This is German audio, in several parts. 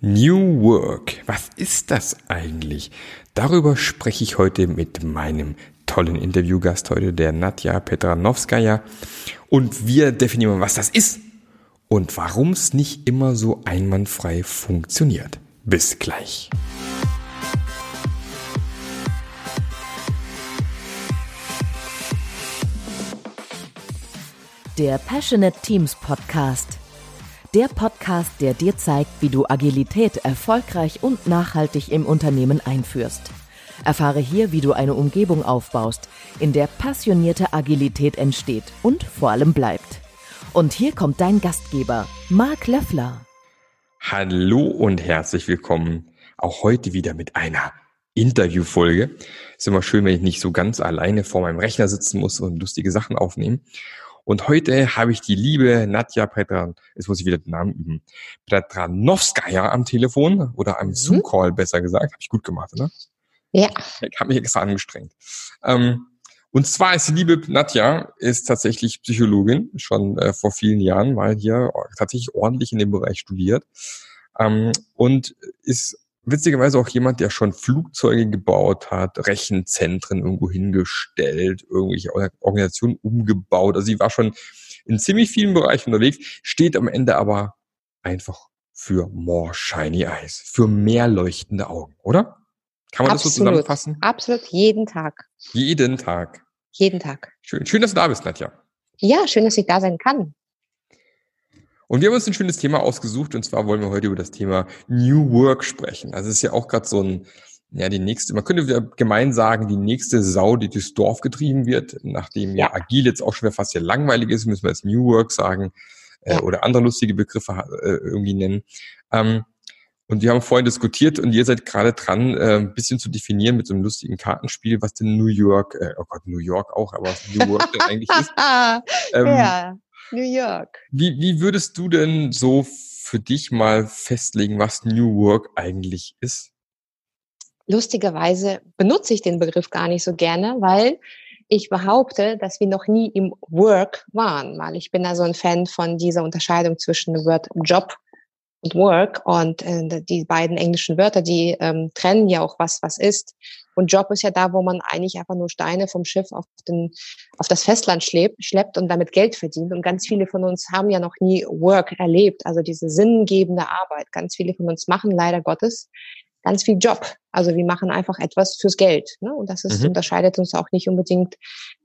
New Work, was ist das eigentlich? Darüber spreche ich heute mit meinem tollen Interviewgast heute, der Nadja Petranowskaja. Und wir definieren, was das ist und warum es nicht immer so einwandfrei funktioniert. Bis gleich. Der Passionate Teams Podcast der Podcast, der dir zeigt, wie du Agilität erfolgreich und nachhaltig im Unternehmen einführst. Erfahre hier, wie du eine Umgebung aufbaust, in der passionierte Agilität entsteht und vor allem bleibt. Und hier kommt dein Gastgeber, Marc Löffler. Hallo und herzlich willkommen. Auch heute wieder mit einer Interviewfolge. Ist immer schön, wenn ich nicht so ganz alleine vor meinem Rechner sitzen muss und lustige Sachen aufnehmen. Und heute habe ich die liebe Nadja Petran, jetzt muss ich wieder den Namen üben, Petranowskaja am Telefon oder am mhm. Zoom-Call besser gesagt. Habe ich gut gemacht, oder? Ja. Ich habe mich extra angestrengt. Ähm, und zwar ist die liebe Nadja ist tatsächlich Psychologin, schon äh, vor vielen Jahren mal hier tatsächlich ordentlich in dem Bereich studiert ähm, und ist witzigerweise auch jemand, der schon Flugzeuge gebaut hat, Rechenzentren irgendwo hingestellt, irgendwelche Organisationen umgebaut. Also sie war schon in ziemlich vielen Bereichen unterwegs, steht am Ende aber einfach für more shiny eyes, für mehr leuchtende Augen, oder? Kann man Absolut. das so zusammenfassen? Absolut, jeden Tag. Jeden Tag. Jeden Tag. Schön, schön, dass du da bist, Nadja. Ja, schön, dass ich da sein kann. Und wir haben uns ein schönes Thema ausgesucht und zwar wollen wir heute über das Thema New Work sprechen. Also es ist ja auch gerade so ein, ja, die nächste, man könnte wieder gemein sagen, die nächste Sau, die durchs Dorf getrieben wird, nachdem ja, ja agil jetzt auch schon fast sehr langweilig ist, müssen wir jetzt New Work sagen äh, ja. oder andere lustige Begriffe äh, irgendwie nennen. Ähm, und wir haben vorhin diskutiert und ihr seid gerade dran, äh, ein bisschen zu definieren mit so einem lustigen Kartenspiel, was denn New York, äh, oh Gott, New York auch, aber was New Work denn eigentlich ist. Ähm, ja. New York. Wie, wie würdest du denn so für dich mal festlegen, was New Work eigentlich ist? Lustigerweise benutze ich den Begriff gar nicht so gerne, weil ich behaupte, dass wir noch nie im Work waren, weil ich bin da so ein Fan von dieser Unterscheidung zwischen dem Wort Job und Work und äh, die beiden englischen Wörter, die ähm, trennen ja auch was, was ist. Und Job ist ja da, wo man eigentlich einfach nur Steine vom Schiff auf, den, auf das Festland schleppt, schleppt und damit Geld verdient. Und ganz viele von uns haben ja noch nie Work erlebt, also diese sinngebende Arbeit. Ganz viele von uns machen leider Gottes ganz viel Job. Also wir machen einfach etwas fürs Geld. Ne? Und das ist, mhm. unterscheidet uns auch nicht unbedingt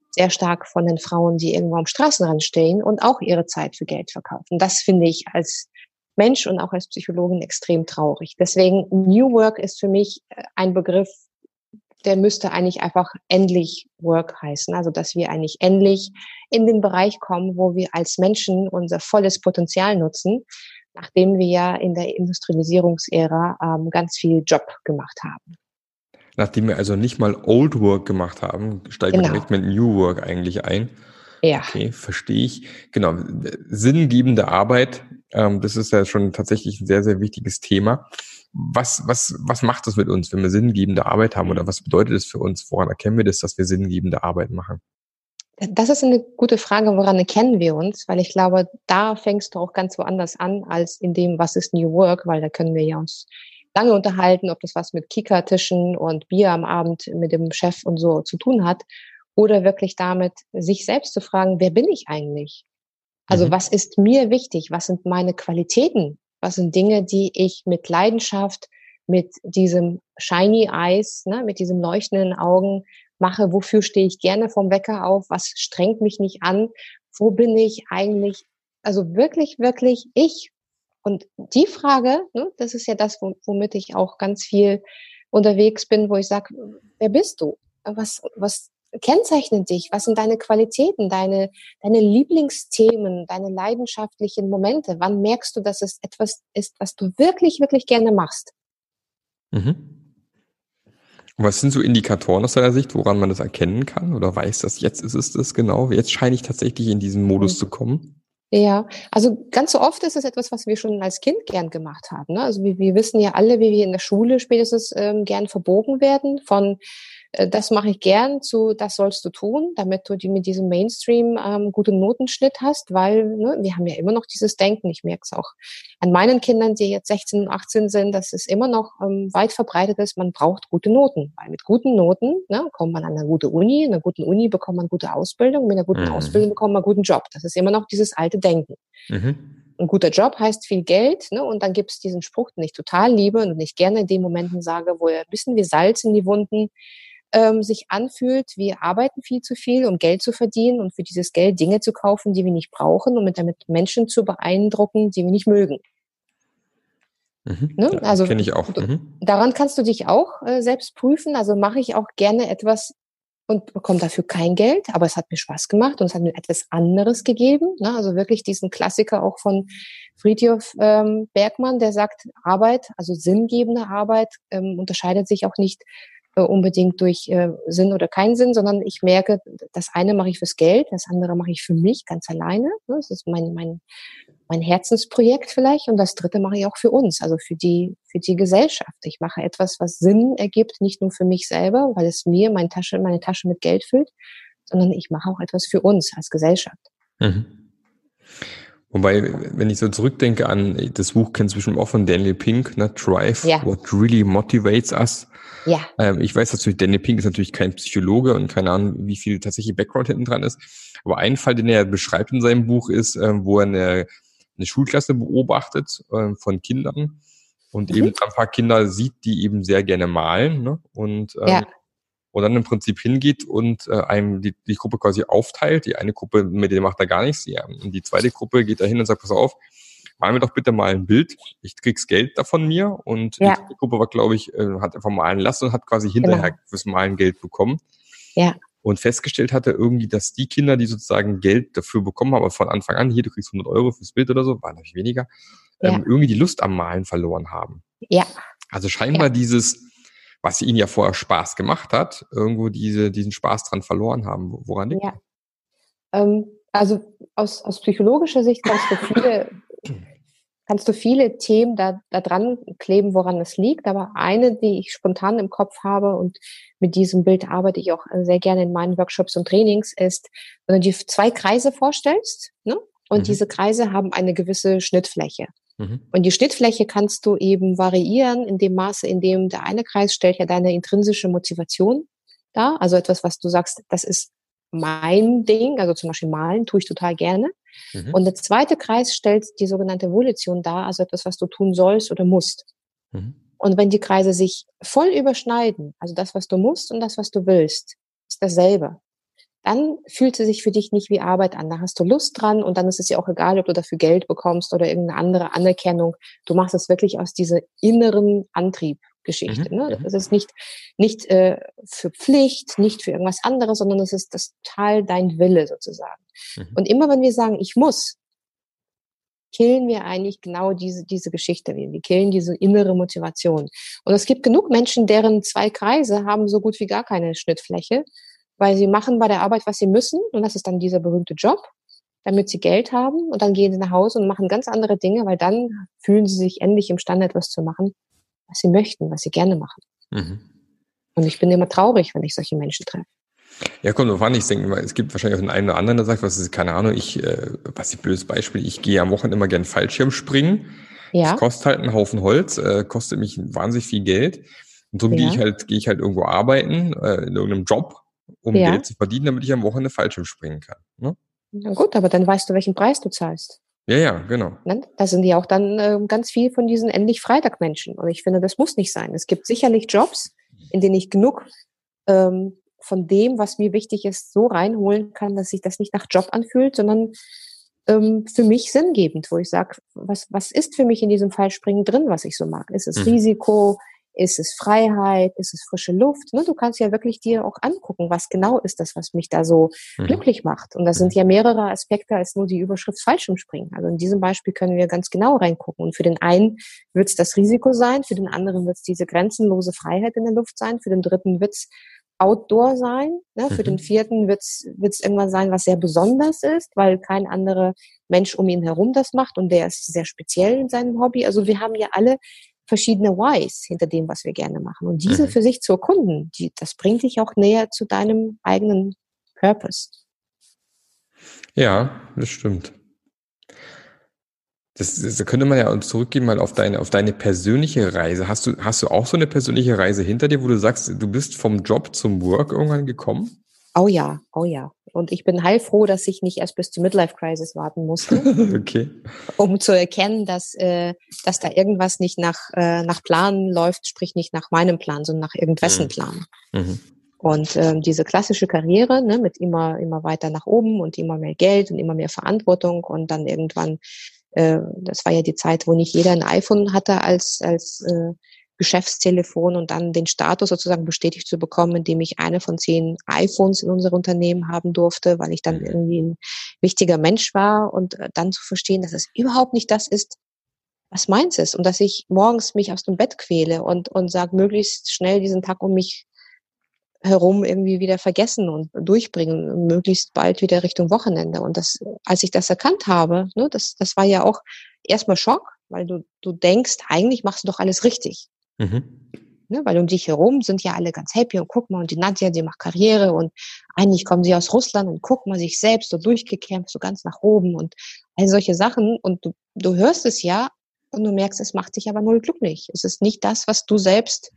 sehr stark von den Frauen, die irgendwo am Straßenrand stehen und auch ihre Zeit für Geld verkaufen. Das finde ich als Mensch und auch als Psychologin extrem traurig. Deswegen New Work ist für mich äh, ein Begriff, der müsste eigentlich einfach endlich Work heißen. Also, dass wir eigentlich endlich in den Bereich kommen, wo wir als Menschen unser volles Potenzial nutzen, nachdem wir ja in der Industrialisierungsära ähm, ganz viel Job gemacht haben. Nachdem wir also nicht mal Old Work gemacht haben, steigen genau. wir direkt mit New Work eigentlich ein. Ja. Okay, verstehe ich. Genau. Sinngebende Arbeit, ähm, das ist ja schon tatsächlich ein sehr, sehr wichtiges Thema. Was, was, was macht das mit uns, wenn wir sinngebende Arbeit haben oder was bedeutet es für uns? Woran erkennen wir das, dass wir sinngebende Arbeit machen? Das ist eine gute Frage, woran erkennen wir uns? Weil ich glaube, da fängst du auch ganz woanders an, als in dem, was ist New Work, weil da können wir ja uns lange unterhalten, ob das was mit Kika-Tischen und Bier am Abend mit dem Chef und so zu tun hat oder wirklich damit, sich selbst zu fragen, wer bin ich eigentlich? Also mhm. was ist mir wichtig? Was sind meine Qualitäten? Was sind Dinge, die ich mit Leidenschaft, mit diesem shiny eyes, ne, mit diesem leuchtenden Augen mache? Wofür stehe ich gerne vom Wecker auf? Was strengt mich nicht an? Wo bin ich eigentlich? Also wirklich, wirklich ich. Und die Frage, ne, das ist ja das, womit ich auch ganz viel unterwegs bin, wo ich sage, wer bist du? Was, was kennzeichnet dich? Was sind deine Qualitäten, deine, deine Lieblingsthemen, deine leidenschaftlichen Momente? Wann merkst du, dass es etwas ist, was du wirklich, wirklich gerne machst? Mhm. Was sind so Indikatoren aus deiner Sicht, woran man das erkennen kann oder weiß, dass jetzt ist es das genau? Jetzt scheine ich tatsächlich in diesen Modus mhm. zu kommen. Ja, also ganz so oft ist es etwas, was wir schon als Kind gern gemacht haben. Ne? Also wir, wir wissen ja alle, wie wir in der Schule spätestens ähm, gern verbogen werden von das mache ich gern zu, das sollst du tun, damit du die mit diesem Mainstream ähm, guten Notenschnitt hast, weil ne, wir haben ja immer noch dieses Denken. Ich merke es auch an meinen Kindern, die jetzt 16 und 18 sind, dass es immer noch ähm, weit verbreitet ist, man braucht gute Noten. Weil mit guten Noten ne, kommt man an eine gute Uni, in einer guten Uni bekommt man gute Ausbildung, mit einer guten mhm. Ausbildung bekommt man einen guten Job. Das ist immer noch dieses alte Denken. Mhm ein guter Job heißt viel Geld, ne? Und dann gibt es diesen Spruch, den ich total liebe und nicht gerne in den Momenten sage, wo er ein bisschen wie Salz in die Wunden ähm, sich anfühlt, wir arbeiten viel zu viel, um Geld zu verdienen und für dieses Geld Dinge zu kaufen, die wir nicht brauchen, um damit Menschen zu beeindrucken, die wir nicht mögen. Mhm. Ne? Also kenne ich auch. Mhm. Daran kannst du dich auch äh, selbst prüfen. Also mache ich auch gerne etwas und bekomme dafür kein Geld, aber es hat mir Spaß gemacht und es hat mir etwas anderes gegeben. Ne? Also wirklich diesen Klassiker auch von Friedhof ähm, Bergmann, der sagt, Arbeit, also sinngebende Arbeit, ähm, unterscheidet sich auch nicht unbedingt durch äh, Sinn oder keinen Sinn, sondern ich merke, das eine mache ich fürs Geld, das andere mache ich für mich ganz alleine. Ne? Das ist mein, mein, mein Herzensprojekt vielleicht und das dritte mache ich auch für uns, also für die, für die Gesellschaft. Ich mache etwas, was Sinn ergibt, nicht nur für mich selber, weil es mir meine Tasche, meine Tasche mit Geld füllt, sondern ich mache auch etwas für uns als Gesellschaft. Mhm. Wobei, wenn ich so zurückdenke an das Buch kennst du bestimmt auch von Daniel Pink, ne? Drive, ja. What Really Motivates Us. Ja. Ähm, ich weiß natürlich, Daniel Pink ist natürlich kein Psychologe und keine Ahnung, wie viel tatsächlich Background hinten dran ist. Aber ein Fall, den er beschreibt in seinem Buch, ist, äh, wo er eine, eine Schulklasse beobachtet äh, von Kindern und mhm. eben ein paar Kinder sieht, die eben sehr gerne malen ne? und ähm, ja und dann im Prinzip hingeht und äh, einem die, die Gruppe quasi aufteilt. Die eine Gruppe, mit der macht er gar nichts. Die, und die zweite Gruppe geht da hin und sagt, pass auf, mal mir doch bitte mal ein Bild. Ich krieg's Geld davon mir. Und ja. die Gruppe war, glaube ich, äh, hat einfach malen lassen und hat quasi hinterher genau. fürs Malen Geld bekommen. Ja. Und festgestellt hatte irgendwie, dass die Kinder, die sozusagen Geld dafür bekommen haben, von Anfang an, hier, du kriegst 100 Euro fürs Bild oder so, war natürlich weniger, ja. ähm, irgendwie die Lust am Malen verloren haben. Ja. Also scheinbar ja. dieses, was ihnen ja vorher Spaß gemacht hat, irgendwo diese, diesen Spaß dran verloren haben. Woran liegt ja. Ähm, also aus, aus psychologischer Sicht kannst du viele, kannst du viele Themen da, da dran kleben, woran es liegt. Aber eine, die ich spontan im Kopf habe und mit diesem Bild arbeite ich auch sehr gerne in meinen Workshops und Trainings, ist, wenn du dir zwei Kreise vorstellst, ne? und mhm. diese Kreise haben eine gewisse Schnittfläche. Mhm. Und die Schnittfläche kannst du eben variieren in dem Maße, in dem der eine Kreis stellt ja deine intrinsische Motivation dar. Also etwas, was du sagst, das ist mein Ding, also zum Beispiel malen tue ich total gerne. Mhm. Und der zweite Kreis stellt die sogenannte Volition dar, also etwas, was du tun sollst oder musst. Mhm. Und wenn die Kreise sich voll überschneiden, also das, was du musst und das, was du willst, ist dasselbe dann fühlt sie sich für dich nicht wie Arbeit an. Da hast du Lust dran und dann ist es ja auch egal, ob du dafür Geld bekommst oder irgendeine andere Anerkennung. Du machst es wirklich aus dieser inneren Antriebgeschichte. Mhm. Ne? Das ist nicht, nicht äh, für Pflicht, nicht für irgendwas anderes, sondern es ist das Teil dein Wille sozusagen. Mhm. Und immer wenn wir sagen, ich muss, killen wir eigentlich genau diese, diese Geschichte. Wir killen diese innere Motivation. Und es gibt genug Menschen, deren zwei Kreise haben so gut wie gar keine Schnittfläche weil sie machen bei der Arbeit, was sie müssen und das ist dann dieser berühmte Job, damit sie Geld haben und dann gehen sie nach Hause und machen ganz andere Dinge, weil dann fühlen sie sich endlich imstande, etwas zu machen, was sie möchten, was sie gerne machen. Mhm. Und ich bin immer traurig, wenn ich solche Menschen treffe. Ja, kommt drauf an. Ich denke mal, es gibt wahrscheinlich auch den einen oder anderen, der sagt, was ist, keine Ahnung, ich, äh, was ist ein blödes Beispiel, ich gehe am Wochenende immer gern Fallschirm springen. Ja. Das kostet halt einen Haufen Holz, äh, kostet mich wahnsinnig viel Geld. Und darum ja. gehe ich halt, gehe ich halt irgendwo arbeiten, äh, in irgendeinem Job um ja. Geld zu verdienen, damit ich am Wochenende Fallschirm springen kann. Ne? Na gut, aber dann weißt du, welchen Preis du zahlst. Ja, ja, genau. Ne? Da sind ja auch dann äh, ganz viel von diesen endlich Freitag-Menschen. Und ich finde, das muss nicht sein. Es gibt sicherlich Jobs, in denen ich genug ähm, von dem, was mir wichtig ist, so reinholen kann, dass sich das nicht nach Job anfühlt, sondern ähm, für mich sinngebend, wo ich sage, was, was ist für mich in diesem Fallspringen drin, was ich so mag? Ist es mhm. Risiko? Ist es Freiheit? Ist es frische Luft? Ne? Du kannst ja wirklich dir auch angucken, was genau ist das, was mich da so mhm. glücklich macht. Und das sind mhm. ja mehrere Aspekte als nur die Überschrift Fallschirmspringen. Also in diesem Beispiel können wir ganz genau reingucken. Und für den einen wird es das Risiko sein, für den anderen wird es diese grenzenlose Freiheit in der Luft sein, für den dritten wird es Outdoor sein. Ne? Für mhm. den vierten wird es irgendwann sein, was sehr besonders ist, weil kein anderer Mensch um ihn herum das macht und der ist sehr speziell in seinem Hobby. Also wir haben ja alle verschiedene Whys hinter dem, was wir gerne machen. Und diese mhm. für sich zu erkunden, die, das bringt dich auch näher zu deinem eigenen Purpose. Ja, das stimmt. Das, das könnte man ja zurückgehen mal auf deine, auf deine persönliche Reise. Hast du, hast du auch so eine persönliche Reise hinter dir, wo du sagst, du bist vom Job zum Work irgendwann gekommen? Oh ja, oh ja. Und ich bin heilfroh, dass ich nicht erst bis zur Midlife Crisis warten musste, okay. um zu erkennen, dass, äh, dass da irgendwas nicht nach, äh, nach Plan läuft, sprich nicht nach meinem Plan, sondern nach irgendwessen mhm. Plan. Mhm. Und ähm, diese klassische Karriere ne, mit immer, immer weiter nach oben und immer mehr Geld und immer mehr Verantwortung und dann irgendwann, äh, das war ja die Zeit, wo nicht jeder ein iPhone hatte als, als äh, Geschäftstelefon und dann den Status sozusagen bestätigt zu bekommen, indem ich eine von zehn iPhones in unserem Unternehmen haben durfte, weil ich dann mhm. irgendwie ein wichtiger Mensch war und äh, dann zu verstehen, dass es überhaupt nicht das ist, was meins ist und dass ich morgens mich aus dem Bett quäle und, und sage, möglichst schnell diesen Tag um mich herum irgendwie wieder vergessen und durchbringen, möglichst bald wieder Richtung Wochenende. Und das, als ich das erkannt habe, ne, das, das war ja auch erstmal Schock, weil du, du denkst, eigentlich machst du doch alles richtig. Mhm. Ne, weil um dich herum sind ja alle ganz happy und guck mal, und die Nadja, die macht Karriere und eigentlich kommen sie aus Russland und guck mal, sich selbst so durchgekämpft, so ganz nach oben und all solche Sachen. Und du, du hörst es ja und du merkst, es macht dich aber null glücklich. Es ist nicht das, was du selbst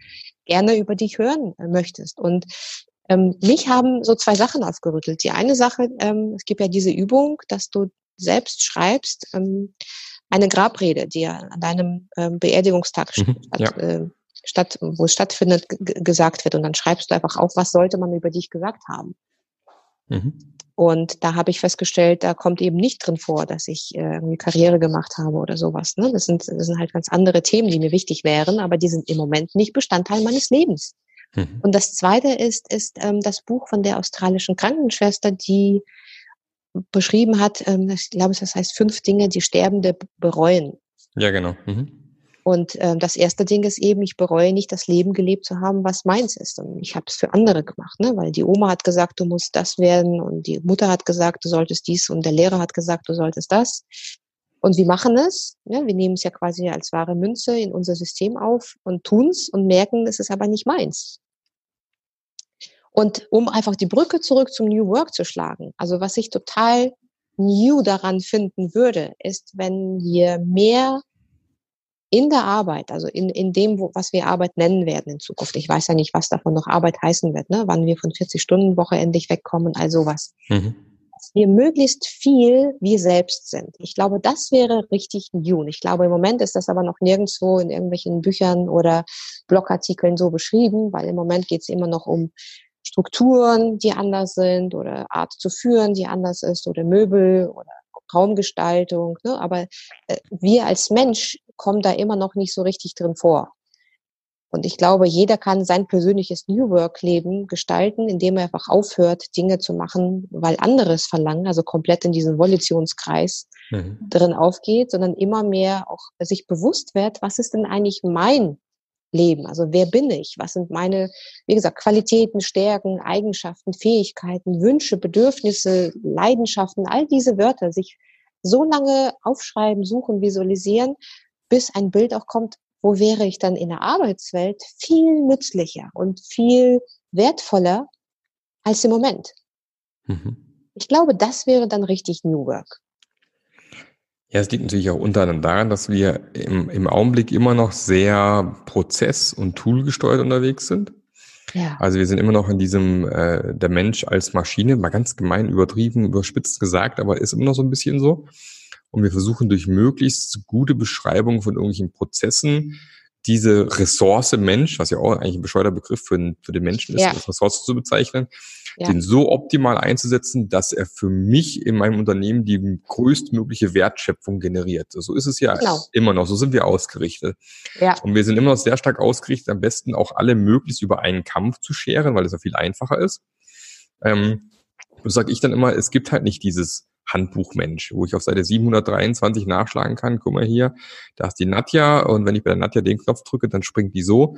gerne über dich hören äh, möchtest. Und ähm, mich haben so zwei Sachen aufgerüttelt. Die eine Sache, ähm, es gibt ja diese Übung, dass du selbst schreibst, ähm, eine Grabrede, die ja an deinem ähm, Beerdigungstag mhm, statt, ja. äh, statt, wo es stattfindet, gesagt wird. Und dann schreibst du einfach auf, was sollte man über dich gesagt haben. Mhm. Und da habe ich festgestellt, da kommt eben nicht drin vor, dass ich äh, irgendwie Karriere gemacht habe oder sowas. Ne? Das, sind, das sind halt ganz andere Themen, die mir wichtig wären, aber die sind im Moment nicht Bestandteil meines Lebens. Mhm. Und das Zweite ist, ist ähm, das Buch von der australischen Krankenschwester, die beschrieben hat, ähm, ich glaube, das heißt fünf Dinge, die Sterbende bereuen. Ja, genau. Mhm. Und äh, das erste Ding ist eben, ich bereue nicht, das Leben gelebt zu haben, was meins ist. Und ich habe es für andere gemacht, ne? weil die Oma hat gesagt, du musst das werden und die Mutter hat gesagt, du solltest dies und der Lehrer hat gesagt, du solltest das. Und wir machen es, ne? wir nehmen es ja quasi als wahre Münze in unser System auf und tun's und merken, es ist aber nicht meins. Und um einfach die Brücke zurück zum New Work zu schlagen, also was ich total new daran finden würde, ist, wenn wir mehr in der Arbeit, also in, in dem, wo, was wir Arbeit nennen werden in Zukunft. Ich weiß ja nicht, was davon noch Arbeit heißen wird, ne? wann wir von 40-Stunden-Woche endlich wegkommen, all sowas. Mhm. Dass wir möglichst viel wir selbst sind. Ich glaube, das wäre richtig new. Ich glaube, im Moment ist das aber noch nirgendwo in irgendwelchen Büchern oder Blogartikeln so beschrieben, weil im Moment geht es immer noch um Strukturen, die anders sind oder Art zu führen, die anders ist oder Möbel oder Raumgestaltung. Ne? Aber äh, wir als Mensch kommen da immer noch nicht so richtig drin vor. Und ich glaube, jeder kann sein persönliches New Work-Leben gestalten, indem er einfach aufhört, Dinge zu machen, weil anderes verlangen, also komplett in diesen Volitionskreis mhm. drin aufgeht, sondern immer mehr auch sich bewusst wird, was ist denn eigentlich mein Leben? Also wer bin ich? Was sind meine, wie gesagt, Qualitäten, Stärken, Eigenschaften, Fähigkeiten, Wünsche, Bedürfnisse, Leidenschaften, all diese Wörter sich so lange aufschreiben, suchen, visualisieren, bis ein Bild auch kommt, wo wäre ich dann in der Arbeitswelt viel nützlicher und viel wertvoller als im Moment. Mhm. Ich glaube, das wäre dann richtig New Work. Ja, es liegt natürlich auch unter anderem daran, dass wir im, im Augenblick immer noch sehr prozess- und toolgesteuert unterwegs sind. Ja. Also wir sind immer noch in diesem, äh, der Mensch als Maschine, mal ganz gemein übertrieben, überspitzt gesagt, aber ist immer noch so ein bisschen so. Und wir versuchen durch möglichst gute Beschreibung von irgendwelchen Prozessen diese Ressource Mensch, was ja auch eigentlich ein bescheuerter Begriff für, für den Menschen ist, ja. als Ressource zu bezeichnen, ja. den so optimal einzusetzen, dass er für mich in meinem Unternehmen die größtmögliche Wertschöpfung generiert. So ist es ja genau. immer noch, so sind wir ausgerichtet. Ja. Und wir sind immer noch sehr stark ausgerichtet, am besten auch alle möglichst über einen Kampf zu scheren, weil es ja viel einfacher ist. Ähm, und sage ich dann immer, es gibt halt nicht dieses Handbuchmensch, wo ich auf Seite 723 nachschlagen kann, guck mal hier, da ist die Nadja und wenn ich bei der Nadja den Knopf drücke, dann springt die so.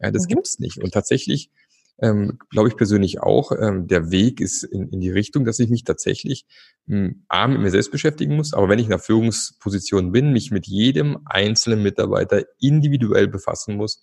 Ja, das mhm. gibt's nicht. Und tatsächlich ähm, glaube ich persönlich auch, ähm, der Weg ist in, in die Richtung, dass ich mich tatsächlich ähm, A, mit mir selbst beschäftigen muss, aber wenn ich in einer Führungsposition bin, mich mit jedem einzelnen Mitarbeiter individuell befassen muss,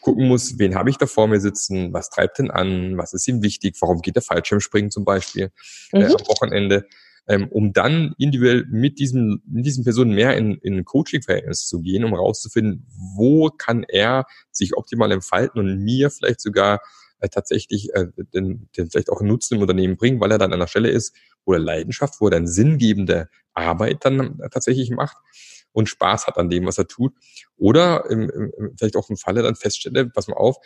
gucken muss, wen habe ich da vor mir sitzen, was treibt denn an, was ist ihm wichtig, warum geht der Fallschirmspringen zum Beispiel äh, mhm. am Wochenende, ähm, um dann individuell mit diesem, mit diesen Personen mehr in, in Coaching-Verhältnis zu gehen, um herauszufinden, wo kann er sich optimal entfalten und mir vielleicht sogar äh, tatsächlich äh, den, den vielleicht auch Nutzen im Unternehmen bringen, weil er dann an einer Stelle ist, wo er Leidenschaft, wo er dann sinngebende Arbeit dann tatsächlich macht und Spaß hat an dem, was er tut. Oder im, im, vielleicht auch im Falle dann feststelle, pass mal auf,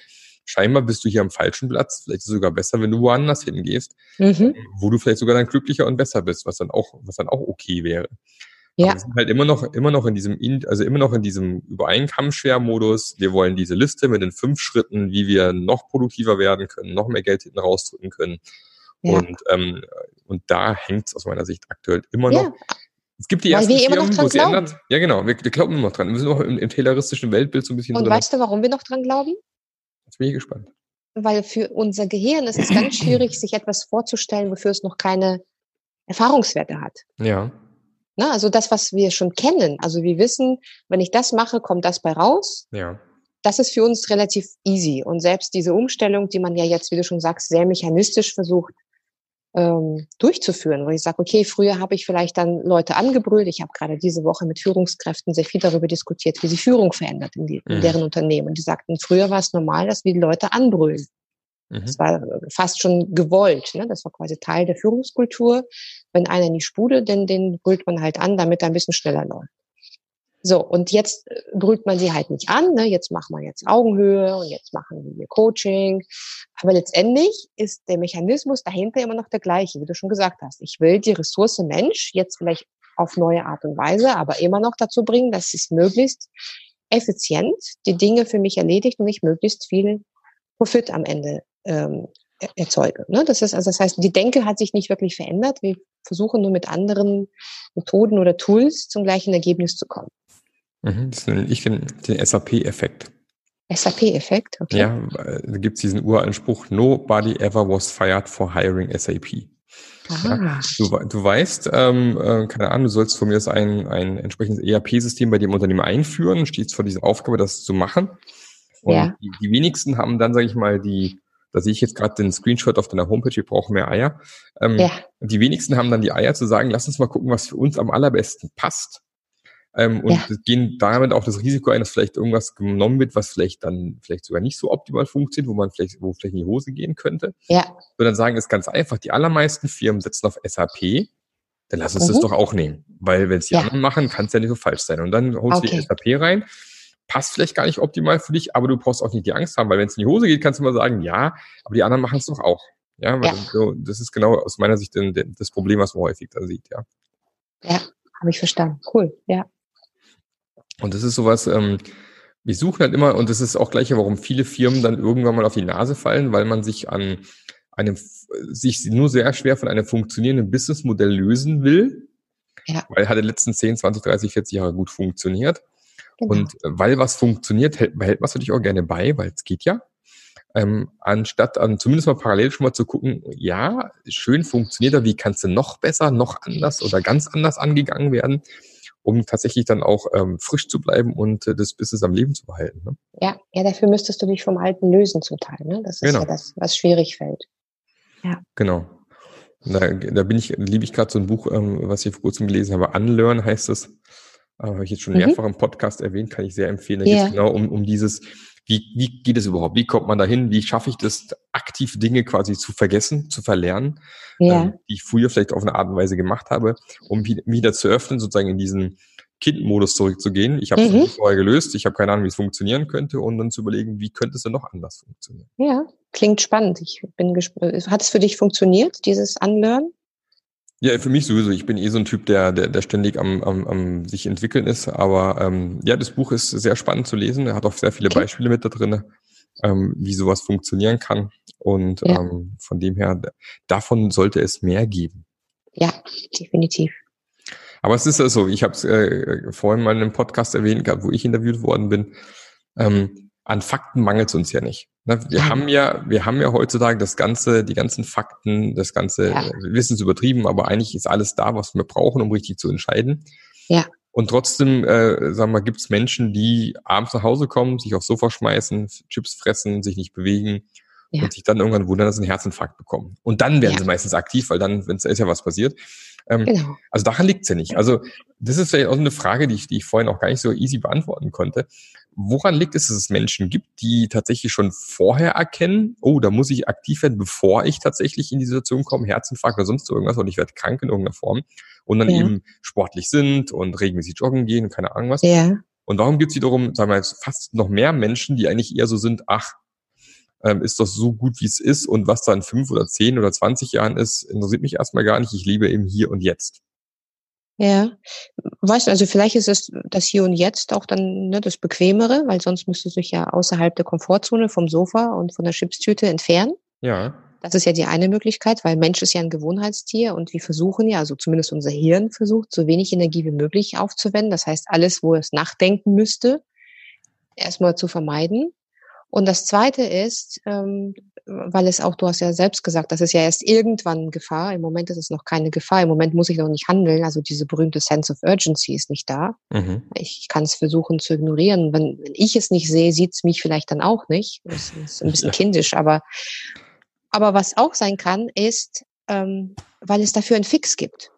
scheinbar bist du hier am falschen Platz. Vielleicht ist es sogar besser, wenn du woanders hingehst, mhm. wo du vielleicht sogar dann glücklicher und besser bist, was dann auch, was dann auch okay wäre. Ja. Aber wir sind halt immer noch, immer noch in diesem, also immer noch in diesem Übereinkamm-Share-Modus. Wir wollen diese Liste mit den fünf Schritten, wie wir noch produktiver werden können, noch mehr Geld hinten rausdrücken können. Ja. Und, ähm, und da hängt es aus meiner Sicht aktuell immer noch. Ja. Es gibt die ersten Weil wir Firmen, wo es ändert. Ja, genau. Wir, wir glauben immer noch dran. Wir sind noch im, im tayloristischen Weltbild so ein bisschen Und drin. weißt du, warum wir noch dran glauben? Jetzt bin ich gespannt. Weil für unser Gehirn ist es ganz schwierig, sich etwas vorzustellen, wofür es noch keine Erfahrungswerte hat. Ja. Na, also das, was wir schon kennen. Also wir wissen, wenn ich das mache, kommt das bei raus. Ja. Das ist für uns relativ easy. Und selbst diese Umstellung, die man ja jetzt, wie du schon sagst, sehr mechanistisch versucht ähm, durchzuführen, wo ich sage, okay, früher habe ich vielleicht dann Leute angebrüllt. Ich habe gerade diese Woche mit Führungskräften sehr viel darüber diskutiert, wie sie Führung verändert in, die, in mhm. deren Unternehmen. Und die sagten, früher war es normal, dass wir die Leute anbrüllen. Mhm. Das war fast schon gewollt. Ne? Das war quasi Teil der Führungskultur. Wenn einer in die Spude, denn den brüllt man halt an, damit er ein bisschen schneller läuft. So, und jetzt äh, brüllt man sie halt nicht an, ne? jetzt machen wir jetzt Augenhöhe und jetzt machen wir Coaching. Aber letztendlich ist der Mechanismus dahinter immer noch der gleiche, wie du schon gesagt hast. Ich will die Ressource Mensch jetzt vielleicht auf neue Art und Weise, aber immer noch dazu bringen, dass es möglichst effizient die Dinge für mich erledigt und ich möglichst viel Profit am Ende ähm, erzeuge. Ne? Das ist also das heißt, die Denke hat sich nicht wirklich verändert. Wir versuchen nur mit anderen Methoden oder Tools zum gleichen Ergebnis zu kommen. Mhm, das nenne ich den, den SAP-Effekt. SAP-Effekt, okay. Ja, da gibt es diesen uralten Spruch, nobody ever was fired for hiring SAP. Ja, du, du weißt, ähm, äh, keine Ahnung, du sollst von mir ein, ein entsprechendes ERP-System bei dir im Unternehmen einführen, stehst vor dieser Aufgabe, das zu machen. Und ja. die, die wenigsten haben dann, sage ich mal, die, da sehe ich jetzt gerade den Screenshot auf deiner Homepage, wir brauchen mehr Eier. Ähm, ja. Die wenigsten haben dann die Eier zu sagen, lass uns mal gucken, was für uns am allerbesten passt. Ähm, und ja. gehen damit auch das Risiko ein, dass vielleicht irgendwas genommen wird, was vielleicht dann vielleicht sogar nicht so optimal funktioniert, wo man vielleicht, wo vielleicht in die Hose gehen könnte. Ja. Sondern sagen, ist ganz einfach, die allermeisten Firmen setzen auf SAP, dann lass uns mhm. das doch auch nehmen. Weil wenn es die ja. anderen machen, kann es ja nicht so falsch sein. Und dann holst okay. du die SAP rein, passt vielleicht gar nicht optimal für dich, aber du brauchst auch nicht die Angst haben, weil wenn es in die Hose geht, kannst du mal sagen, ja, aber die anderen machen es doch auch. Ja, weil ja. das ist genau aus meiner Sicht das Problem, was man häufig da sieht, ja. Ja, habe ich verstanden. Cool, ja. Und das ist sowas, ähm, wir suchen halt immer, und das ist auch gleich, warum viele Firmen dann irgendwann mal auf die Nase fallen, weil man sich an einem, sich nur sehr schwer von einem funktionierenden Businessmodell lösen will. Ja. Weil hat die letzten 10, 20, 30, 40 Jahre gut funktioniert. Genau. Und weil was funktioniert, hält, behält man es natürlich auch gerne bei, weil es geht ja. Ähm, anstatt an zumindest mal parallel schon mal zu gucken, ja, schön funktioniert er, wie kannst du noch besser, noch anders oder ganz anders angegangen werden, um tatsächlich dann auch ähm, frisch zu bleiben und äh, das Business am Leben zu behalten. Ne? Ja, ja, dafür müsstest du dich vom Alten lösen zum Teil. Ne? Das ist genau. ja das, was schwierig fällt. Ja. Genau. Da, da bin ich, liebe ich gerade so ein Buch, ähm, was ich vor kurzem gelesen habe. Unlearn heißt es äh, habe ich jetzt schon mhm. mehrfach im Podcast erwähnt, kann ich sehr empfehlen. Da yeah. geht es genau um, um dieses, wie, wie geht es überhaupt? Wie kommt man dahin? Wie schaffe ich das, aktiv Dinge quasi zu vergessen, zu verlernen, yeah. ähm, die ich früher vielleicht auf eine Art und Weise gemacht habe, um wieder zu öffnen, sozusagen in diesen Kindmodus zurückzugehen. Ich habe es mhm. vorher gelöst, ich habe keine Ahnung, wie es funktionieren könnte und dann zu überlegen, wie könnte es denn noch anders funktionieren. Ja, klingt spannend. Ich bin gespannt. Hat es für dich funktioniert, dieses Unlearn? Ja, für mich sowieso. Ich bin eh so ein Typ, der, der, der ständig am, am, am sich entwickeln ist. Aber ähm, ja, das Buch ist sehr spannend zu lesen. Er hat auch sehr viele okay. Beispiele mit da drin, ähm, wie sowas funktionieren kann. Und ja. ähm, von dem her, davon sollte es mehr geben. Ja, definitiv. Aber es ist ja so, ich habe es äh, vorhin mal in einem Podcast erwähnt gehabt, wo ich interviewt worden bin. Ähm, an Fakten mangelt es uns ja nicht. Na, wir haben ja, wir haben ja heutzutage das ganze, die ganzen Fakten, das ganze Ja. Wissen ist übertrieben, aber eigentlich ist alles da, was wir brauchen, um richtig zu entscheiden. Ja. Und trotzdem, äh, sagen wir, gibt es Menschen, die abends nach Hause kommen, sich aufs Sofa schmeißen, Chips fressen, sich nicht bewegen Ja. und sich dann irgendwann wundern, dass sie einen Herzinfarkt bekommen. Und dann werden Ja. sie meistens aktiv, weil dann, wenn es ist ja was passiert. Ähm, Genau. also daran liegt's ja nicht. Also das ist vielleicht auch so eine Frage, die ich, die ich vorhin auch gar nicht so easy beantworten konnte. Woran liegt es, dass es Menschen gibt, die tatsächlich schon vorher erkennen, oh, da muss ich aktiv werden, bevor ich tatsächlich in die Situation komme, Herzinfarkt oder sonst irgendwas, oder ich werde krank in irgendeiner Form und dann Ja. eben sportlich sind und regelmäßig joggen gehen und keine Ahnung was. Ja. Und warum gibt's wiederum, sagen wir jetzt, fast noch mehr Menschen, die eigentlich eher so sind, ach, ähm, ist das so gut, wie es ist und was da in fünf oder zehn oder zwanzig Jahren ist, interessiert mich erstmal gar nicht. Ich lebe eben hier und jetzt. Ja, weißt du, also vielleicht ist es das Hier und Jetzt auch dann ne, das Bequemere, weil sonst müsstest du dich ja außerhalb der Komfortzone vom Sofa und von der Chipstüte entfernen. Ja. Das ist ja die eine Möglichkeit, weil Mensch ist ja ein Gewohnheitstier und wir versuchen ja, also zumindest unser Hirn versucht, so wenig Energie wie möglich aufzuwenden. Das heißt, alles, wo es nachdenken müsste, erstmal zu vermeiden. Und das Zweite ist, ähm, weil es auch, du hast ja selbst gesagt, das ist ja erst irgendwann Gefahr. Im Moment ist es noch keine Gefahr. Im Moment muss ich noch nicht handeln. Also diese berühmte Sense of Urgency ist nicht da. Mhm. Ich kann es versuchen zu ignorieren. Wenn, wenn ich es nicht sehe, sieht es mich vielleicht dann auch nicht. Das ist ein bisschen Ja. kindisch, aber, aber was auch sein kann, ist, ähm, weil es dafür einen Fix gibt.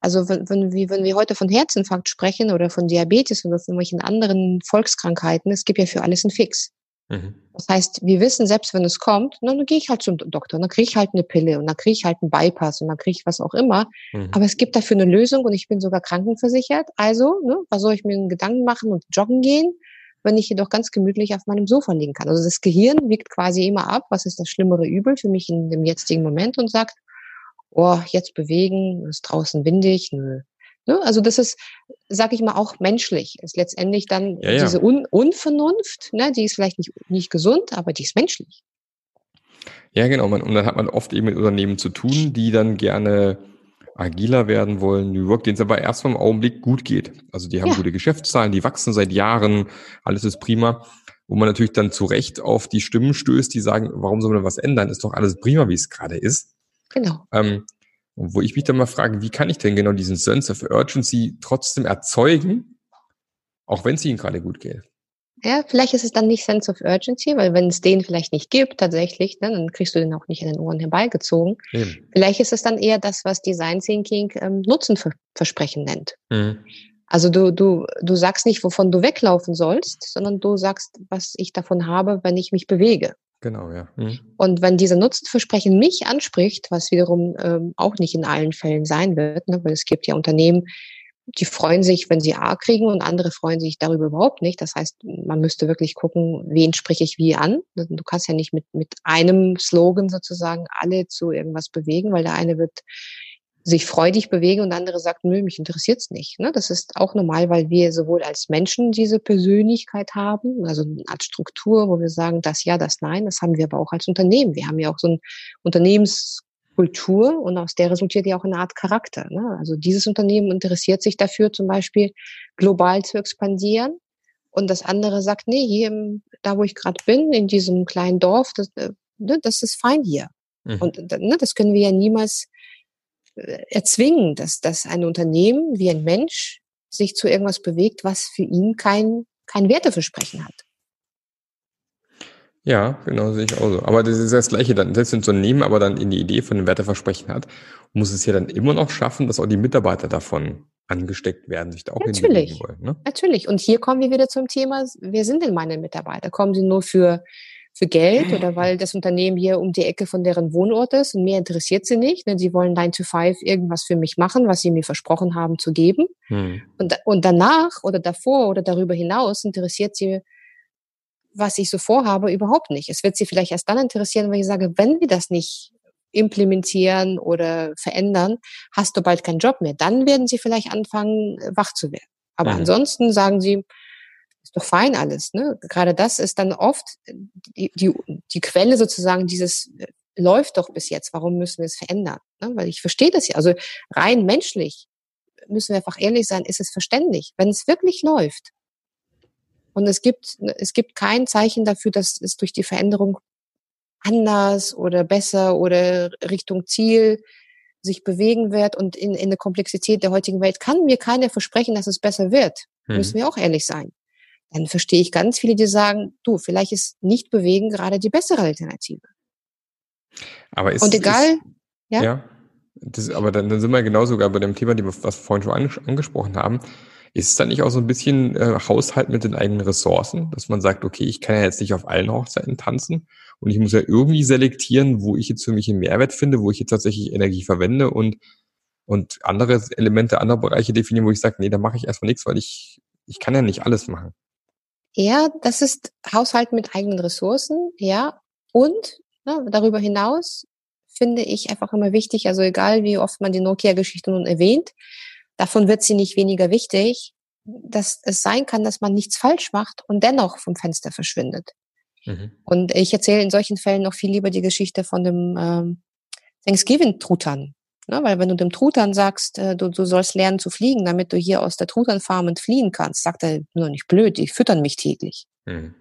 Also wenn, wenn, wir, wenn wir heute von Herzinfarkt sprechen oder von Diabetes oder von irgendwelchen anderen Volkskrankheiten, es gibt ja für alles einen Fix. Mhm. Das heißt, wir wissen, selbst wenn es kommt, na, dann gehe ich halt zum Doktor, dann kriege ich halt eine Pille und dann kriege ich halt einen Bypass und dann kriege ich was auch immer. Mhm. Aber es gibt dafür eine Lösung und ich bin sogar krankenversichert. Also, ne, was soll ich mir einen Gedanken machen und joggen gehen, wenn ich jedoch ganz gemütlich auf meinem Sofa liegen kann? Also das Gehirn wiegt quasi immer ab, was ist das schlimmere Übel für mich in dem jetzigen Moment und sagt, oh, jetzt bewegen, ist draußen windig, nö. Ne? Also das ist, sag ich mal, auch menschlich. Ist letztendlich dann Ja, ja. diese Un Unvernunft, ne, die ist vielleicht nicht, nicht gesund, aber die ist menschlich. Ja, genau. Man, und dann hat man oft eben mit Unternehmen zu tun, die dann gerne agiler werden wollen, New Work, denen es aber erstmal im Augenblick gut geht. Also die haben Ja. gute Geschäftszahlen, die wachsen seit Jahren, alles ist prima. Wo man natürlich dann zu Recht auf die Stimmen stößt, die sagen, warum soll man was ändern? Ist doch alles prima, wie es gerade ist. Genau. Ähm, und wo ich mich dann mal frage, wie kann ich denn genau diesen Sense of Urgency trotzdem erzeugen, auch wenn es ihnen gerade gut geht? Ja, vielleicht ist es dann nicht Sense of Urgency, weil wenn es den vielleicht nicht gibt, tatsächlich, ne, dann kriegst du den auch nicht in den Ohren herbeigezogen. Eben. Vielleicht ist es dann eher das, was Design Thinking ähm, Nutzenversprechen nennt. Mhm. Also du, du, du sagst nicht, wovon du weglaufen sollst, sondern du sagst, was ich davon habe, wenn ich mich bewege. Genau, ja. Mhm. Und wenn dieser Nutzenversprechen mich anspricht, was wiederum ähm, auch nicht in allen Fällen sein wird, ne, weil es gibt ja Unternehmen, die freuen sich, wenn sie A kriegen und andere freuen sich darüber überhaupt nicht. Das heißt, man müsste wirklich gucken, wen spreche ich wie an. Du kannst ja nicht mit, mit einem Slogan sozusagen alle zu irgendwas bewegen, weil der eine wird sich freudig bewegen und der andere sagt, nö, mich interessiert's nicht. Ne? Das ist auch normal, weil wir sowohl als Menschen diese Persönlichkeit haben, also eine Art Struktur, wo wir sagen, das ja, das nein, das haben wir aber auch als Unternehmen. Wir haben ja auch so ein Unternehmenskultur und aus der resultiert ja auch eine Art Charakter. Ne? Also dieses Unternehmen interessiert sich dafür, zum Beispiel global zu expandieren. Und das andere sagt, nee, hier, im, da wo ich gerade bin, in diesem kleinen Dorf, das, äh, ne, das ist fein hier. Mhm. Und äh, ne, das können wir ja niemals erzwingen, dass, dass ein Unternehmen wie ein Mensch sich zu irgendwas bewegt, was für ihn kein, kein Werteversprechen hat. Ja, genau, sehe ich auch so. Aber das ist das Gleiche dann. Selbst wenn ein Unternehmen aber dann in die Idee von einem Werteversprechen hat, muss es ja dann immer noch schaffen, dass auch die Mitarbeiter davon angesteckt werden, sich da auch Natürlich. wollen. Ne? Natürlich. Und hier kommen wir wieder zum Thema, wer sind denn meine Mitarbeiter? Kommen sie nur für, für Geld oder weil das Unternehmen hier um die Ecke von deren Wohnort ist und mehr interessiert sie nicht? Denn sie wollen 9 to 5 irgendwas für mich machen, was sie mir versprochen haben zu geben. Hm. Und, und danach oder davor oder darüber hinaus interessiert sie, was ich so vorhabe, überhaupt nicht. Es wird sie vielleicht erst dann interessieren, wenn ich sage, wenn wir das nicht implementieren oder verändern, hast du bald keinen Job mehr. Dann werden sie vielleicht anfangen, wach zu werden. Aber Mhm. ansonsten sagen sie, doch fein alles. Ne? Gerade das ist dann oft die, die, die Quelle sozusagen dieses äh, läuft doch bis jetzt, warum müssen wir es verändern? Ne? Weil ich verstehe das ja. Also rein menschlich müssen wir einfach ehrlich sein, ist es verständlich. Wenn es wirklich läuft, Und es gibt, es gibt kein Zeichen dafür, dass es durch die Veränderung anders oder besser oder Richtung Ziel sich bewegen wird. Und in, in der Komplexität der heutigen Welt kann mir keiner versprechen, dass es besser wird. Mhm. Müssen wir auch ehrlich sein. Dann verstehe ich ganz viele, die sagen, du, vielleicht ist nicht bewegen gerade die bessere Alternative. Aber ist, und egal, ist, ja, ja das, aber dann, dann sind wir genau sogar bei dem Thema, die wir, was wir vorhin schon angesprochen haben. Ist es dann nicht auch so ein bisschen äh, Haushalt mit den eigenen Ressourcen, dass man sagt, okay, ich kann ja jetzt nicht auf allen Hochzeiten tanzen und ich muss ja irgendwie selektieren, wo ich jetzt für mich einen Mehrwert finde, wo ich jetzt tatsächlich Energie verwende und, und andere Elemente, andere Bereiche definieren, wo ich sage, nee, da mache ich erstmal nichts, weil ich, ich kann ja nicht alles machen. Ja, das ist Haushalt mit eigenen Ressourcen, ja. Und ne, darüber hinaus finde ich einfach immer wichtig, also egal wie oft man die Nokia-Geschichte nun erwähnt, davon wird sie nicht weniger wichtig, dass es sein kann, dass man nichts falsch macht und dennoch vom Fenster verschwindet. Mhm. Und ich erzähle in solchen Fällen noch viel lieber die Geschichte von dem ähm, Thanksgiving-Truthahn. Ne? Weil wenn du dem Truthahn sagst, äh, du, du sollst lernen zu fliegen, damit du hier aus der Truthahn-Farm entfliehen kannst, sagt er, nur nicht blöd, die füttern mich täglich. Mhm.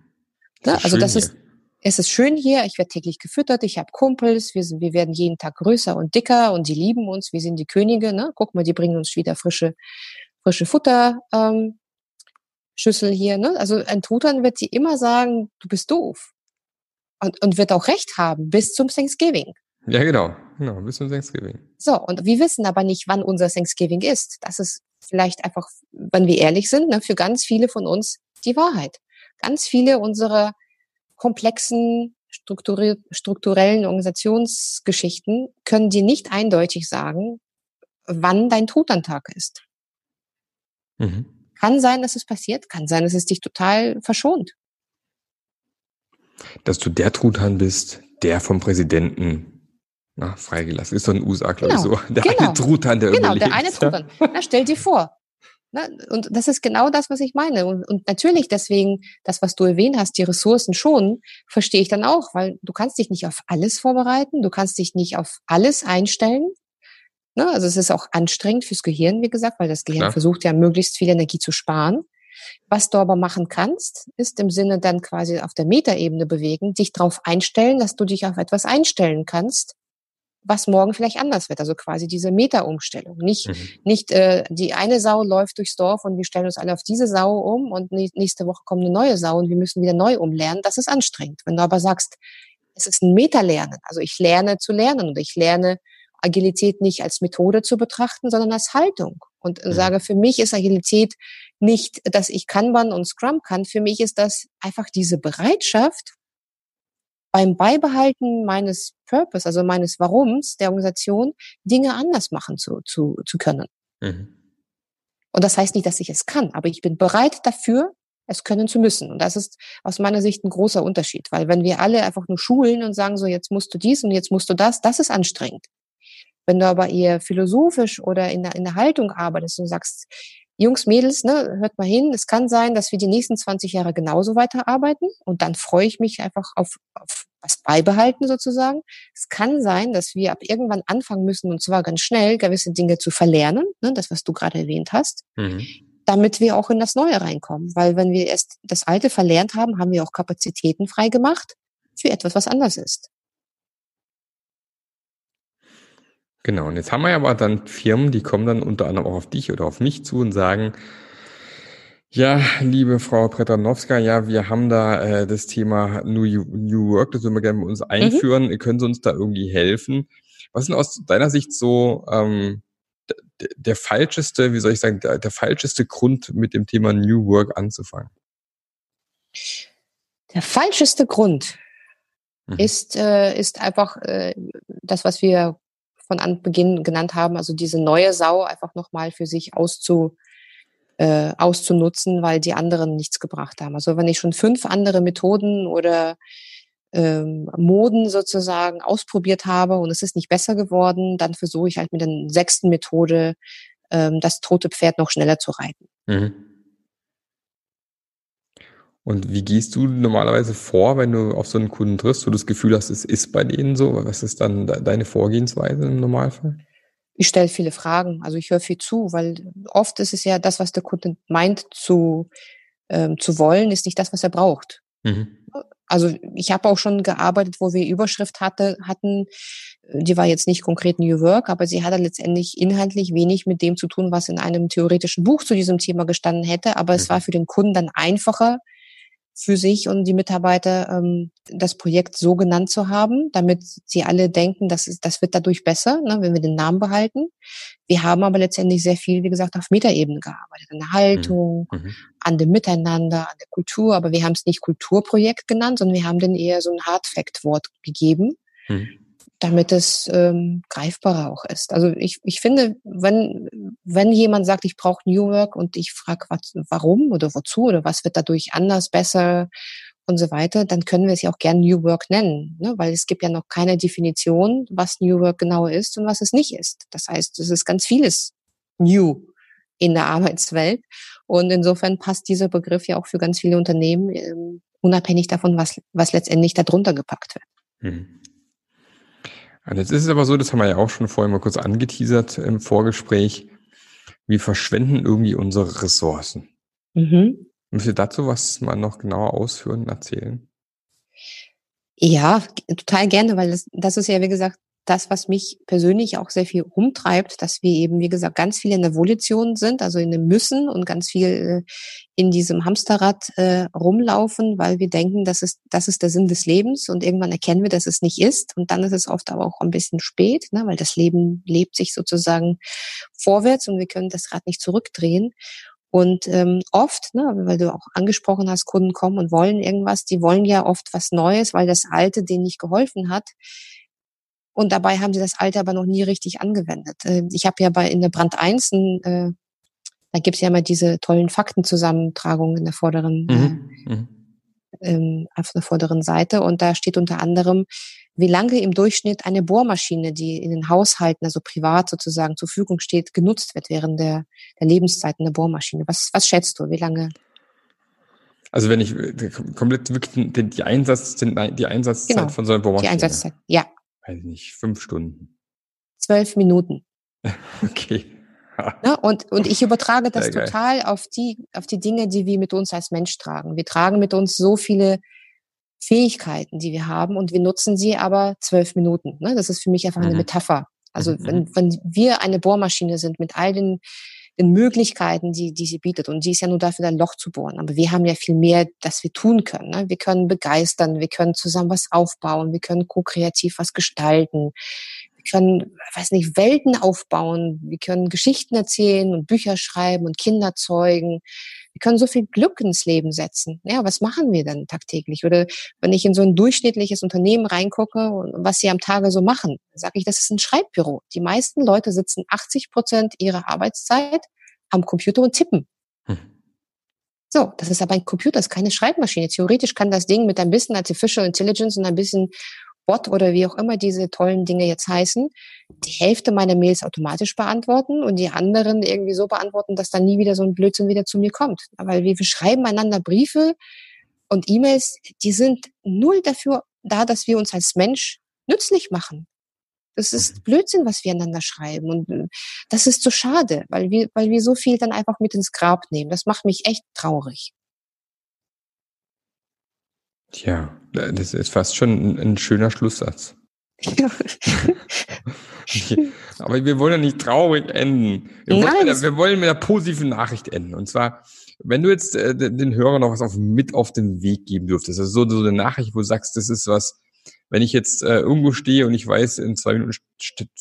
Ne? Also das ist, es ist schön hier, ich werde täglich gefüttert, ich habe Kumpels, wir, sind, wir werden jeden Tag größer und dicker und die lieben uns, wir sind die Könige. Ne? Guck mal, die bringen uns wieder frische, frische Futter. Ähm, Schüssel hier. Ne? Also ein Truthahn wird sie immer sagen, du bist doof. Und, und wird auch recht haben bis zum Thanksgiving. Ja, genau. genau. Bis zum Thanksgiving. So, und wir wissen aber nicht, wann unser Thanksgiving ist. Das ist vielleicht einfach, wenn wir ehrlich sind, ne, für ganz viele von uns die Wahrheit. Ganz viele unserer komplexen strukturellen Organisationsgeschichten können dir nicht eindeutig sagen, wann dein Truthahntag ist. Mhm. Kann sein, dass es passiert, kann sein, dass es dich total verschont. Dass du der Truthahn bist, der vom Präsidenten na, freigelassen ist, doch in den USA, glaube genau. ich, so. Der genau. eine Truthahn, der Genau, überlebt. der eine Truthahn. Na, stell dir vor, Ne? Und das ist genau das, was ich meine. Und, und natürlich deswegen, das, was du erwähnt hast, die Ressourcen schon, verstehe ich dann auch, weil du kannst dich nicht auf alles vorbereiten, du kannst dich nicht auf alles einstellen. Ne? Also es ist auch anstrengend fürs Gehirn, wie gesagt, weil das Gehirn Klar. versucht ja möglichst viel Energie zu sparen. Was du aber machen kannst, ist im Sinne dann quasi auf der Metaebene bewegen, dich darauf einstellen, dass du dich auf etwas einstellen kannst, was morgen vielleicht anders wird. Also quasi diese Meta-Umstellung. Nicht, mhm. nicht äh, die eine Sau läuft durchs Dorf und wir stellen uns alle auf diese Sau um und nächste Woche kommt eine neue Sau und wir müssen wieder neu umlernen. Das ist anstrengend. Wenn du aber sagst, es ist ein Meta-Lernen, also ich lerne zu lernen und ich lerne Agilität nicht als Methode zu betrachten, sondern als Haltung. Und mhm. sage, für mich ist Agilität nicht, dass ich Kanban und Scrum kann. Für mich ist das einfach diese Bereitschaft, beim Beibehalten meines Purpose, also meines Warums der Organisation, Dinge anders machen zu, zu, zu können. Mhm. Und das heißt nicht, dass ich es kann, aber ich bin bereit dafür, es können zu müssen. Und das ist aus meiner Sicht ein großer Unterschied, weil wenn wir alle einfach nur schulen und sagen so, jetzt musst du dies und jetzt musst du das, das ist anstrengend. Wenn du aber eher philosophisch oder in der, in der Haltung arbeitest und sagst, Jungs, Mädels, ne, hört mal hin. Es kann sein, dass wir die nächsten 20 Jahre genauso weiterarbeiten und dann freue ich mich einfach auf, auf was beibehalten sozusagen. Es kann sein, dass wir ab irgendwann anfangen müssen und zwar ganz schnell gewisse Dinge zu verlernen, ne, das was du gerade erwähnt hast, mhm. damit wir auch in das Neue reinkommen. Weil wenn wir erst das Alte verlernt haben, haben wir auch Kapazitäten frei gemacht für etwas, was anders ist. Genau, und jetzt haben wir ja aber dann Firmen, die kommen dann unter anderem auch auf dich oder auf mich zu und sagen, ja, liebe Frau Pretanowska, ja, wir haben da äh, das Thema New, New Work, das würden wir gerne bei uns mhm. einführen. Mhm. Können Sie uns da irgendwie helfen? Was ist denn aus deiner Sicht so ähm, der, der falscheste, wie soll ich sagen, der, der falscheste Grund, mit dem Thema New Work anzufangen? Der falscheste Grund mhm. ist, äh, ist einfach äh, das, was wir von Anbeginn genannt haben, also diese neue Sau einfach nochmal für sich auszu, äh, auszunutzen, weil die anderen nichts gebracht haben. Also wenn ich schon fünf andere Methoden oder ähm, Moden sozusagen ausprobiert habe und es ist nicht besser geworden, dann versuche ich halt mit der sechsten Methode ähm, das tote Pferd noch schneller zu reiten. Mhm. Und wie gehst du normalerweise vor, wenn du auf so einen Kunden triffst, wo du das Gefühl hast, es ist bei denen so? Was ist dann deine Vorgehensweise im Normalfall? Ich stelle viele Fragen, also ich höre viel zu, weil oft ist es ja das, was der Kunde meint zu ähm, zu wollen, ist nicht das, was er braucht. Mhm. Also ich habe auch schon gearbeitet, wo wir Überschrift hatte, hatten, die war jetzt nicht konkret New Work, aber sie hatte letztendlich inhaltlich wenig mit dem zu tun, was in einem theoretischen Buch zu diesem Thema gestanden hätte. Aber es war mhm. für den Kunden dann einfacher, für sich und die Mitarbeiter ähm, das Projekt so genannt zu haben, damit sie alle denken, dass es, das wird dadurch besser, ne, wenn wir den Namen behalten. Wir haben aber letztendlich sehr viel, wie gesagt, auf Metaebene gearbeitet, an der Haltung, mhm. mhm. an dem Miteinander, an der Kultur, aber wir haben es nicht Kulturprojekt genannt, sondern wir haben dann eher so ein Hardfact-Wort gegeben. Mhm damit es ähm, greifbarer auch ist. Also ich, ich finde, wenn, wenn jemand sagt, ich brauche New Work und ich frage, warum oder wozu oder was wird dadurch anders, besser und so weiter, dann können wir es ja auch gern New Work nennen, ne? weil es gibt ja noch keine Definition, was New Work genau ist und was es nicht ist. Das heißt, es ist ganz vieles New in der Arbeitswelt und insofern passt dieser Begriff ja auch für ganz viele Unternehmen, ähm, unabhängig davon, was, was letztendlich darunter gepackt wird. Hm. Und jetzt ist es aber so, das haben wir ja auch schon vorher mal kurz angeteasert im Vorgespräch, wir verschwenden irgendwie unsere Ressourcen. Mhm. Müsst ihr dazu was mal noch genauer ausführen, erzählen? Ja, total gerne, weil das, das ist ja, wie gesagt, das, was mich persönlich auch sehr viel umtreibt, dass wir eben, wie gesagt, ganz viel in der Volition sind, also in dem Müssen und ganz viel äh, in diesem Hamsterrad äh, rumlaufen, weil wir denken, das ist, das ist der Sinn des Lebens und irgendwann erkennen wir, dass es nicht ist und dann ist es oft aber auch ein bisschen spät, ne, weil das Leben lebt sich sozusagen vorwärts und wir können das Rad nicht zurückdrehen. Und ähm, oft, ne, weil du auch angesprochen hast, Kunden kommen und wollen irgendwas, die wollen ja oft was Neues, weil das Alte denen nicht geholfen hat. Und dabei haben sie das Alte aber noch nie richtig angewendet. Äh, ich habe ja bei in der Brand 1, äh, da gibt's ja immer diese tollen Faktenzusammentragungen in der vorderen, mhm. Äh, mhm. ähm, auf der vorderen Seite. Und da steht unter anderem, wie lange im Durchschnitt eine Bohrmaschine, die in den Haushalten, also privat sozusagen zur Verfügung steht, genutzt wird während der, der Lebenszeit einer Bohrmaschine. Was, was schätzt du? Wie lange? Also wenn ich komplett wirklich die Einsatz, die Einsatzzeit genau, von so einer Bohrmaschine. Die Einsatzzeit, ja weiß nicht, fünf Stunden. Zwölf Minuten. okay. Ne? Und, und ich übertrage das total auf die, auf die Dinge, die wir mit uns als Mensch tragen. Wir tragen mit uns so viele Fähigkeiten, die wir haben und wir nutzen sie aber zwölf Minuten. Ne? Das ist für mich einfach mhm. eine Metapher. Also mhm. wenn, mhm. wenn wir eine Bohrmaschine sind mit all den, den Möglichkeiten, die, die sie bietet. Und die ist ja nur dafür, ein Loch zu bohren. Aber wir haben ja viel mehr, das wir tun können. Ne? Wir können begeistern, wir können zusammen was aufbauen, wir können ko-kreativ was gestalten. Wir können, weiß nicht, Welten aufbauen, wir können Geschichten erzählen und Bücher schreiben und Kinder zeugen. Wir können so viel Glück ins Leben setzen. Ja, was machen wir dann tagtäglich? Oder wenn ich in so ein durchschnittliches Unternehmen reingucke, was sie am Tage so machen, sage ich, das ist ein Schreibbüro. Die meisten Leute sitzen 80 Prozent ihrer Arbeitszeit am Computer und tippen. Hm. So, das ist aber ein Computer, das ist keine Schreibmaschine. Theoretisch kann das Ding mit ein bisschen Artificial Intelligence und ein bisschen Bot oder wie auch immer diese tollen Dinge jetzt heißen, die Hälfte meiner Mails automatisch beantworten und die anderen irgendwie so beantworten, dass dann nie wieder so ein Blödsinn wieder zu mir kommt. Weil wir, wir schreiben einander Briefe und E-Mails, die sind null dafür da, dass wir uns als Mensch nützlich machen. Das ist Blödsinn, was wir einander schreiben. Und äh, das ist so schade, weil wir, weil wir so viel dann einfach mit ins Grab nehmen. Das macht mich echt traurig. Tja, das ist fast schon ein, ein schöner Schlusssatz. Ja. Aber wir wollen ja nicht traurig enden. Wir, wollen, wir wollen mit einer positiven Nachricht enden. Und zwar, wenn du jetzt äh, den Hörern noch was auf, mit auf den Weg geben dürftest, also so, so eine Nachricht, wo du sagst, das ist was, wenn ich jetzt äh, irgendwo stehe und ich weiß, in zwei Minuten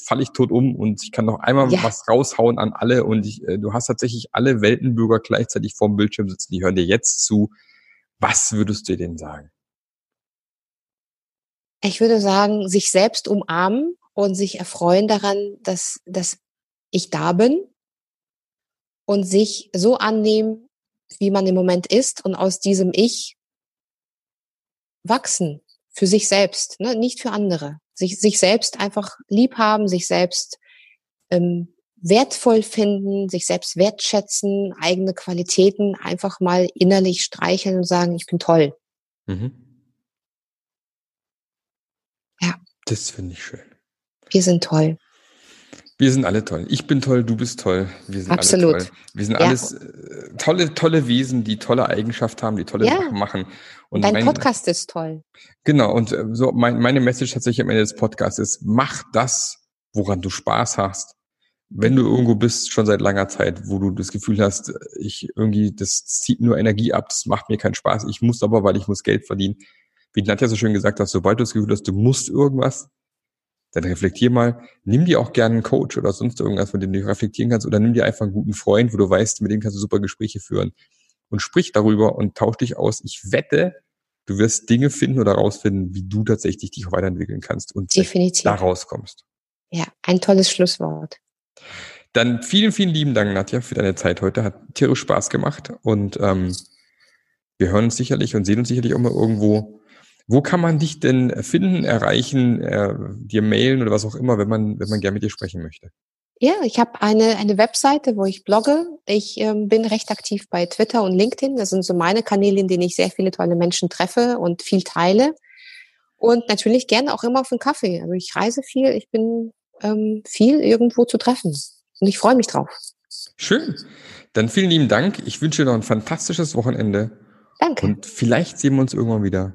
falle ich tot um und ich kann noch einmal ja. was raushauen an alle und ich, äh, du hast tatsächlich alle Weltenbürger gleichzeitig vorm Bildschirm sitzen, die hören dir jetzt zu. Was würdest du denen sagen? Ich würde sagen, sich selbst umarmen und sich erfreuen daran, dass, dass ich da bin und sich so annehmen, wie man im Moment ist und aus diesem Ich wachsen für sich selbst, ne? nicht für andere. Sich, sich selbst einfach lieb haben, sich selbst ähm, wertvoll finden, sich selbst wertschätzen, eigene Qualitäten einfach mal innerlich streicheln und sagen, ich bin toll. Mhm. Das finde ich schön. Wir sind toll. Wir sind alle toll. Ich bin toll, du bist toll. Wir sind Absolut. alle toll. Wir sind Ja. alles äh, tolle, tolle Wesen, die tolle Eigenschaften haben, die tolle Ja. Sachen machen. Und dein mein- Podcast ist toll. Genau, und äh, so mein, meine Message tatsächlich am Ende des Podcasts ist, mach das, woran du Spaß hast. Wenn du irgendwo bist, schon seit langer Zeit, wo du das Gefühl hast, ich irgendwie, das zieht nur Energie ab, das macht mir keinen Spaß, ich muss aber, weil ich muss Geld verdienen. Wie Nadja so schön gesagt hat, sobald du das Gefühl hast, du musst irgendwas, dann reflektier mal, nimm dir auch gerne einen Coach oder sonst irgendwas, von dem du reflektieren kannst, oder nimm dir einfach einen guten Freund, wo du weißt, mit dem kannst du super Gespräche führen. Und sprich darüber und tausch dich aus. Ich wette, du wirst Dinge finden oder rausfinden, wie du tatsächlich dich weiterentwickeln kannst und Definitiv. da rauskommst. Ja, ein tolles Schlusswort. Dann vielen, vielen lieben Dank, Nadja, für deine Zeit heute. Hat tierisch Spaß gemacht und ähm, wir hören uns sicherlich und sehen uns sicherlich auch mal irgendwo. Wo kann man dich denn finden, erreichen, äh, dir mailen oder was auch immer, wenn man, wenn man gerne mit dir sprechen möchte? Ja, ich habe eine, eine Webseite, wo ich blogge. Ich ähm, bin recht aktiv bei Twitter und LinkedIn. Das sind so meine Kanäle, in denen ich sehr viele tolle Menschen treffe und viel teile. Und natürlich gerne auch immer auf einen Kaffee. Also ich reise viel, ich bin ähm, viel irgendwo zu treffen. Und ich freue mich drauf. Schön. Dann vielen lieben Dank. Ich wünsche dir noch ein fantastisches Wochenende Danke. und vielleicht sehen wir uns irgendwann wieder.